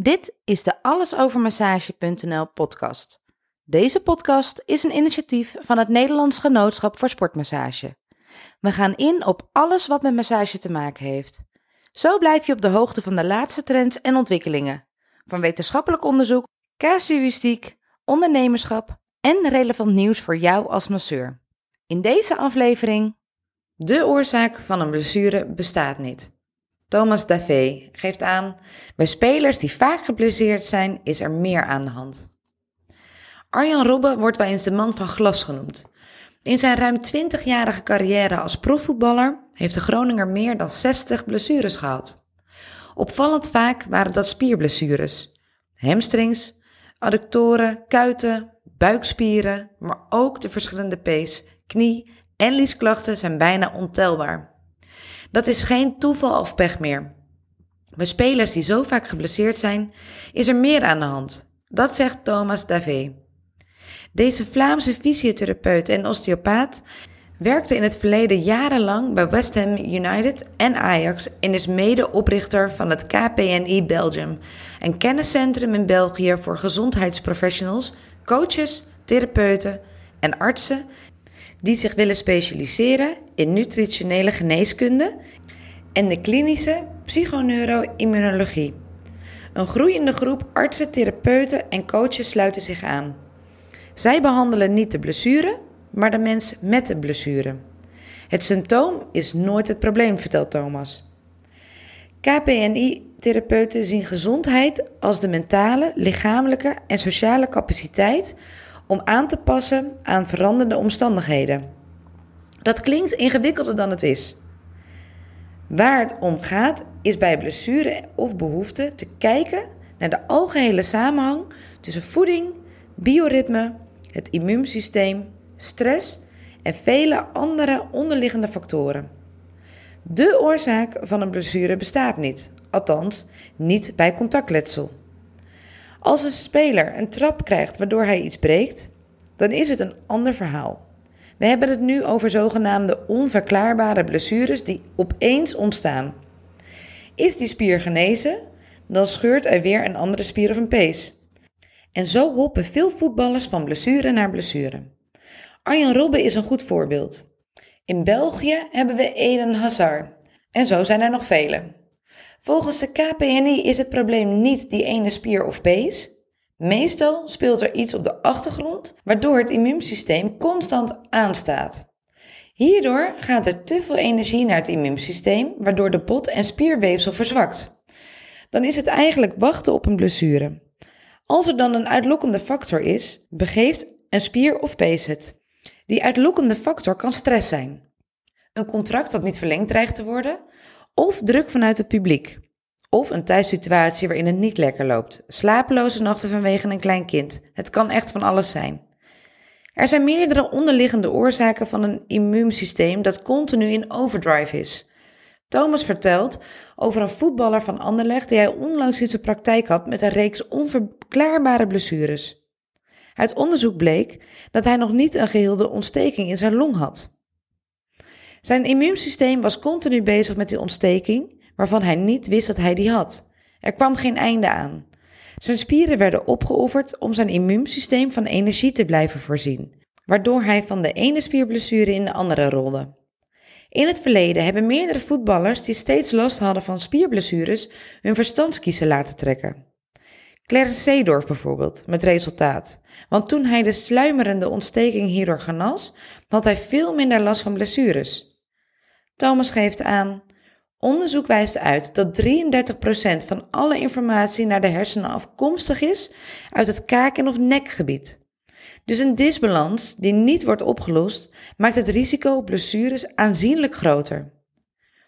Dit is de allesovermassage.nl podcast. Deze podcast is een initiatief van het Nederlands Genootschap voor Sportmassage. We gaan in op alles wat met massage te maken heeft. Zo blijf je op de hoogte van de laatste trends en ontwikkelingen. Van wetenschappelijk onderzoek, casuïstiek, ondernemerschap en relevant nieuws voor jou als masseur. In deze aflevering... De oorzaak van een blessure bestaat niet. Thomas Davey geeft aan: bij spelers die vaak geblesseerd zijn, is er meer aan de hand. Arjan Robben wordt wel eens de man van glas genoemd. In zijn ruim 20-jarige carrière als profvoetballer heeft de Groninger meer dan 60 blessures gehad. Opvallend vaak waren dat spierblessures. Hamstrings, adductoren, kuiten, buikspieren, maar ook de verschillende pees, knie en liesklachten zijn bijna ontelbaar. Dat is geen toeval of pech meer. Bij spelers die zo vaak geblesseerd zijn, is er meer aan de hand. Dat zegt Thomas Davé. Deze Vlaamse fysiotherapeut en osteopaat werkte in het verleden jarenlang bij West Ham United en Ajax en is medeoprichter van het KPNI Belgium, een kenniscentrum in België voor gezondheidsprofessionals, coaches, therapeuten en artsen die zich willen specialiseren in nutritionele geneeskunde en de klinische psychoneuroimmunologie. Een groeiende groep artsen, therapeuten en coaches sluiten zich aan. Zij behandelen niet de blessure, maar de mens met de blessure. Het symptoom is nooit het probleem, vertelt Thomas. KPNI-therapeuten zien gezondheid als de mentale, lichamelijke en sociale capaciteit om aan te passen aan veranderende omstandigheden. Dat klinkt ingewikkelder dan het is. Waar het om gaat is bij blessure of behoefte te kijken naar de algehele samenhang tussen voeding, bioritme, het immuunsysteem, stress en vele andere onderliggende factoren. De oorzaak van een blessure bestaat niet, althans niet bij contactletsel. Als een speler een trap krijgt waardoor hij iets breekt, dan is het een ander verhaal. We hebben het nu over zogenaamde onverklaarbare blessures die opeens ontstaan. Is die spier genezen, dan scheurt er weer een andere spier of een pees. En zo hoppen veel voetballers van blessure naar blessure. Arjen Robben is een goed voorbeeld. In België hebben we Eden Hazard. En zo zijn er nog vele. Volgens de KPNI is het probleem niet die ene spier of pees. Meestal speelt er iets op de achtergrond waardoor het immuunsysteem constant aanstaat. Hierdoor gaat er te veel energie naar het immuunsysteem, waardoor de bot- en spierweefsel verzwakt. Dan is het eigenlijk wachten op een blessure. Als er dan een uitlokkende factor is, begeeft een spier of pees het. Die uitlokkende factor kan stress zijn. Een contract dat niet verlengd dreigt te worden, of druk vanuit het publiek. Of een thuissituatie waarin het niet lekker loopt. Slapeloze nachten vanwege een klein kind. Het kan echt van alles zijn. Er zijn meerdere onderliggende oorzaken van een immuunsysteem dat continu in overdrive is. Thomas vertelt over een voetballer van Anderlecht die hij onlangs in zijn praktijk had met een reeks onverklaarbare blessures. Uit onderzoek bleek dat hij nog niet een geheelde ontsteking in zijn long had. Zijn immuunsysteem was continu bezig met die ontsteking, waarvan hij niet wist dat hij die had. Er kwam geen einde aan. Zijn spieren werden opgeofferd om zijn immuunsysteem van energie te blijven voorzien, waardoor hij van de ene spierblessure in de andere rolde. In het verleden hebben meerdere voetballers die steeds last hadden van spierblessures hun verstandskiezen laten trekken. Clarence Seedorf bijvoorbeeld, met resultaat. Want toen hij de sluimerende ontsteking hierdoor genas, had hij veel minder last van blessures. Thomas geeft aan: onderzoek wijst uit dat 33% van alle informatie naar de hersenen afkomstig is uit het kaken- of nekgebied. Dus een disbalans die niet wordt opgelost, maakt het risico op blessures aanzienlijk groter.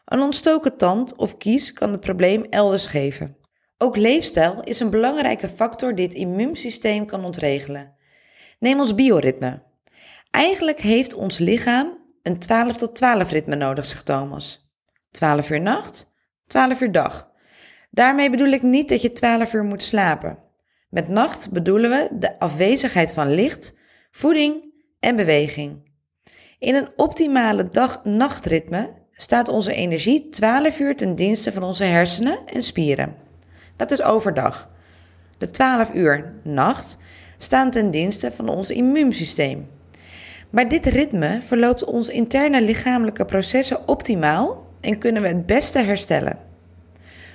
Een ontstoken tand of kies kan het probleem elders geven. Ook leefstijl is een belangrijke factor die het immuunsysteem kan ontregelen. Neem ons bioritme. Eigenlijk heeft ons lichaam een 12 tot 12 ritme nodig, zegt Thomas. 12 uur nacht, 12 uur dag. Daarmee bedoel ik niet dat je 12 uur moet slapen. Met nacht bedoelen we de afwezigheid van licht, voeding en beweging. In een optimale dag-nachtritme staat onze energie 12 uur ten dienste van onze hersenen en spieren. Dat is overdag. de 12 uur nacht, staan ten dienste van ons immuunsysteem. Bij dit ritme verloopt ons interne lichamelijke processen optimaal en kunnen we het beste herstellen.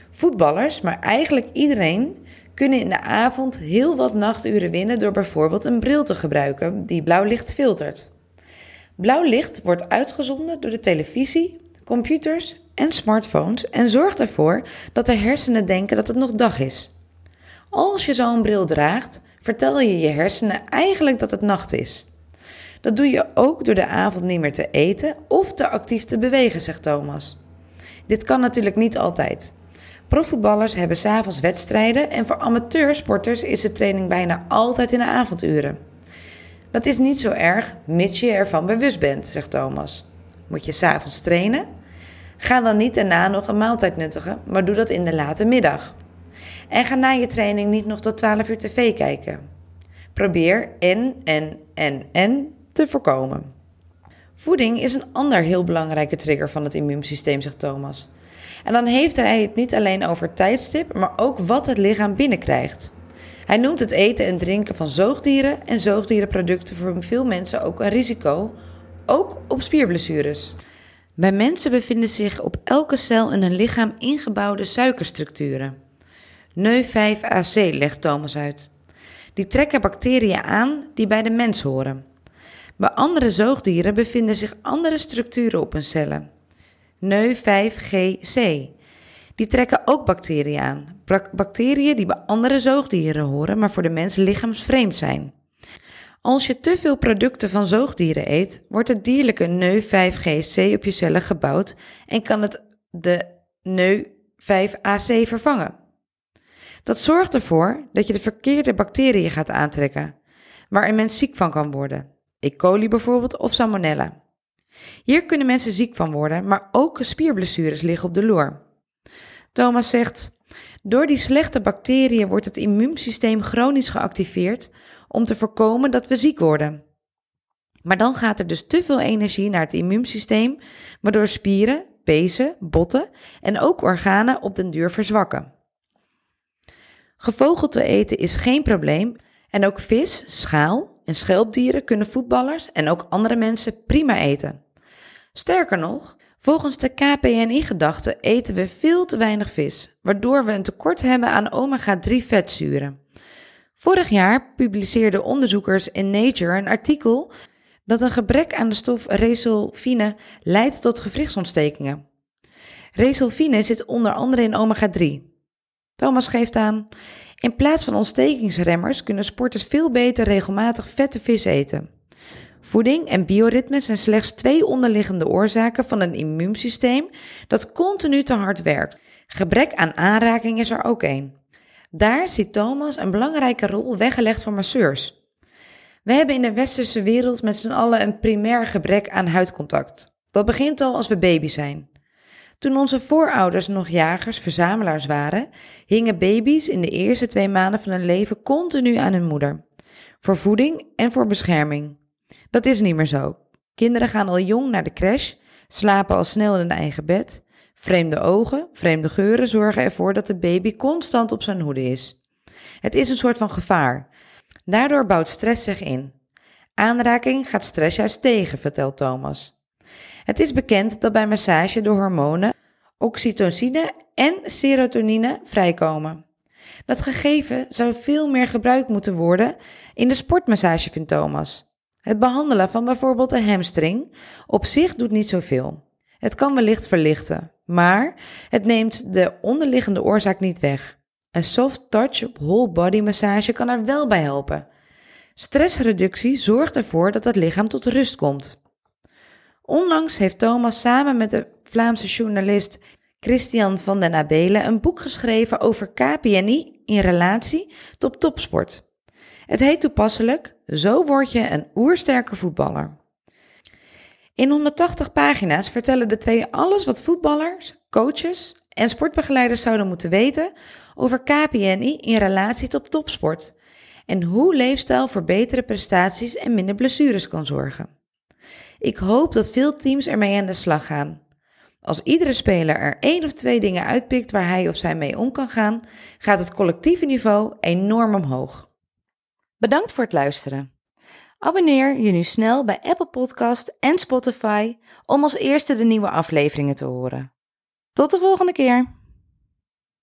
Voetballers, maar eigenlijk iedereen, kunnen in de avond heel wat nachturen winnen door bijvoorbeeld een bril te gebruiken die blauw licht filtert. Blauw licht wordt uitgezonden door de televisie, computers en smartphones en zorgt ervoor dat de hersenen denken dat het nog dag is. Als je zo'n bril draagt, vertel je je hersenen eigenlijk dat het nacht is. Dat doe je ook door de avond niet meer te eten of te actief te bewegen, zegt Thomas. Dit kan natuurlijk niet altijd. Profvoetballers hebben s'avonds wedstrijden en voor amateursporters is de training bijna altijd in de avonduren. Dat is niet zo erg, mits je ervan bewust bent, zegt Thomas. Moet je s'avonds trainen? Ga dan niet daarna nog een maaltijd nuttigen, maar doe dat in de late middag. En ga na je training niet nog tot 12 uur tv kijken. Probeer en, en, en, en te voorkomen. Voeding is een ander heel belangrijke trigger van het immuunsysteem, zegt Thomas. En dan heeft hij het niet alleen over tijdstip, maar ook wat het lichaam binnenkrijgt. Hij noemt het eten en drinken van zoogdieren en zoogdierenproducten voor veel mensen ook een risico, ook op spierblessures. Bij mensen bevinden zich op elke cel in hun lichaam ingebouwde suikerstructuren. Neu5AC legt Thomas uit. Die trekken bacteriën aan die bij de mens horen. Bij andere zoogdieren bevinden zich andere structuren op hun cellen. Neu5GC. Die trekken ook bacteriën aan. Bacteriën die bij andere zoogdieren horen, maar voor de mens lichaamsvreemd zijn. Als je te veel producten van zoogdieren eet, wordt het dierlijke Neu5GC op je cellen gebouwd en kan het de Neu5AC vervangen. Dat zorgt ervoor dat je de verkeerde bacteriën gaat aantrekken, waar een mens ziek van kan worden. E. coli bijvoorbeeld of salmonella. Hier kunnen mensen ziek van worden, maar ook spierblessures liggen op de loer. Thomas zegt: Door die slechte bacteriën wordt het immuunsysteem chronisch geactiveerd om te voorkomen dat we ziek worden. Maar dan gaat er dus te veel energie naar het immuunsysteem, waardoor spieren, pezen, botten en ook organen op den duur verzwakken. Gevogelte eten is geen probleem en ook vis, schaal en schelpdieren kunnen voetballers en ook andere mensen prima eten. Sterker nog, volgens de KPNI-gedachte eten we veel te weinig vis, waardoor we een tekort hebben aan omega-3 vetzuren. Vorig jaar publiceerden onderzoekers in Nature een artikel dat een gebrek aan de stof resolfine leidt tot gewrichtsontstekingen. Resolfine zit onder andere in omega-3. Thomas geeft aan: in plaats van ontstekingsremmers kunnen sporters veel beter regelmatig vette vis eten. Voeding en bioritme zijn slechts twee onderliggende oorzaken van een immuunsysteem dat continu te hard werkt. Gebrek aan aanraking is er ook één. Daar ziet Thomas een belangrijke rol weggelegd voor masseurs. We hebben in de westerse wereld met z'n allen een primair gebrek aan huidcontact. Dat begint al als we baby zijn. Toen onze voorouders nog jagers, verzamelaars waren, hingen baby's in de eerste twee maanden van hun leven continu aan hun moeder. Voor voeding en voor bescherming. Dat is niet meer zo. Kinderen gaan al jong naar de crash, slapen al snel in een eigen bed. Vreemde ogen, vreemde geuren zorgen ervoor dat de baby constant op zijn hoede is. Het is een soort van gevaar. Daardoor bouwt stress zich in. Aanraking gaat stress juist tegen, vertelt Thomas. Het is bekend dat bij massage de hormonen oxytocine en serotonine vrijkomen. Dat gegeven zou veel meer gebruikt moeten worden in de sportmassage, vindt Thomas. Het behandelen van bijvoorbeeld een hamstring op zich doet niet zoveel. Het kan wellicht verlichten, maar het neemt de onderliggende oorzaak niet weg. Een soft touch whole body massage kan er wel bij helpen. Stressreductie zorgt ervoor dat het lichaam tot rust komt. Onlangs heeft Thomas samen met de Vlaamse journalist Christian van den Abelen een boek geschreven over KPNI in relatie tot topsport. Het heet toepasselijk Zo word je een oersterke voetballer. In 180 pagina's vertellen de twee alles wat voetballers, coaches en sportbegeleiders zouden moeten weten over KPNI in relatie tot topsport en hoe leefstijl voor betere prestaties en minder blessures kan zorgen. Ik hoop dat veel teams ermee aan de slag gaan. Als iedere speler er één of twee dingen uitpikt waar hij of zij mee om kan gaan, gaat het collectieve niveau enorm omhoog. Bedankt voor het luisteren. Abonneer je nu snel bij Apple Podcast en Spotify om als eerste de nieuwe afleveringen te horen. Tot de volgende keer.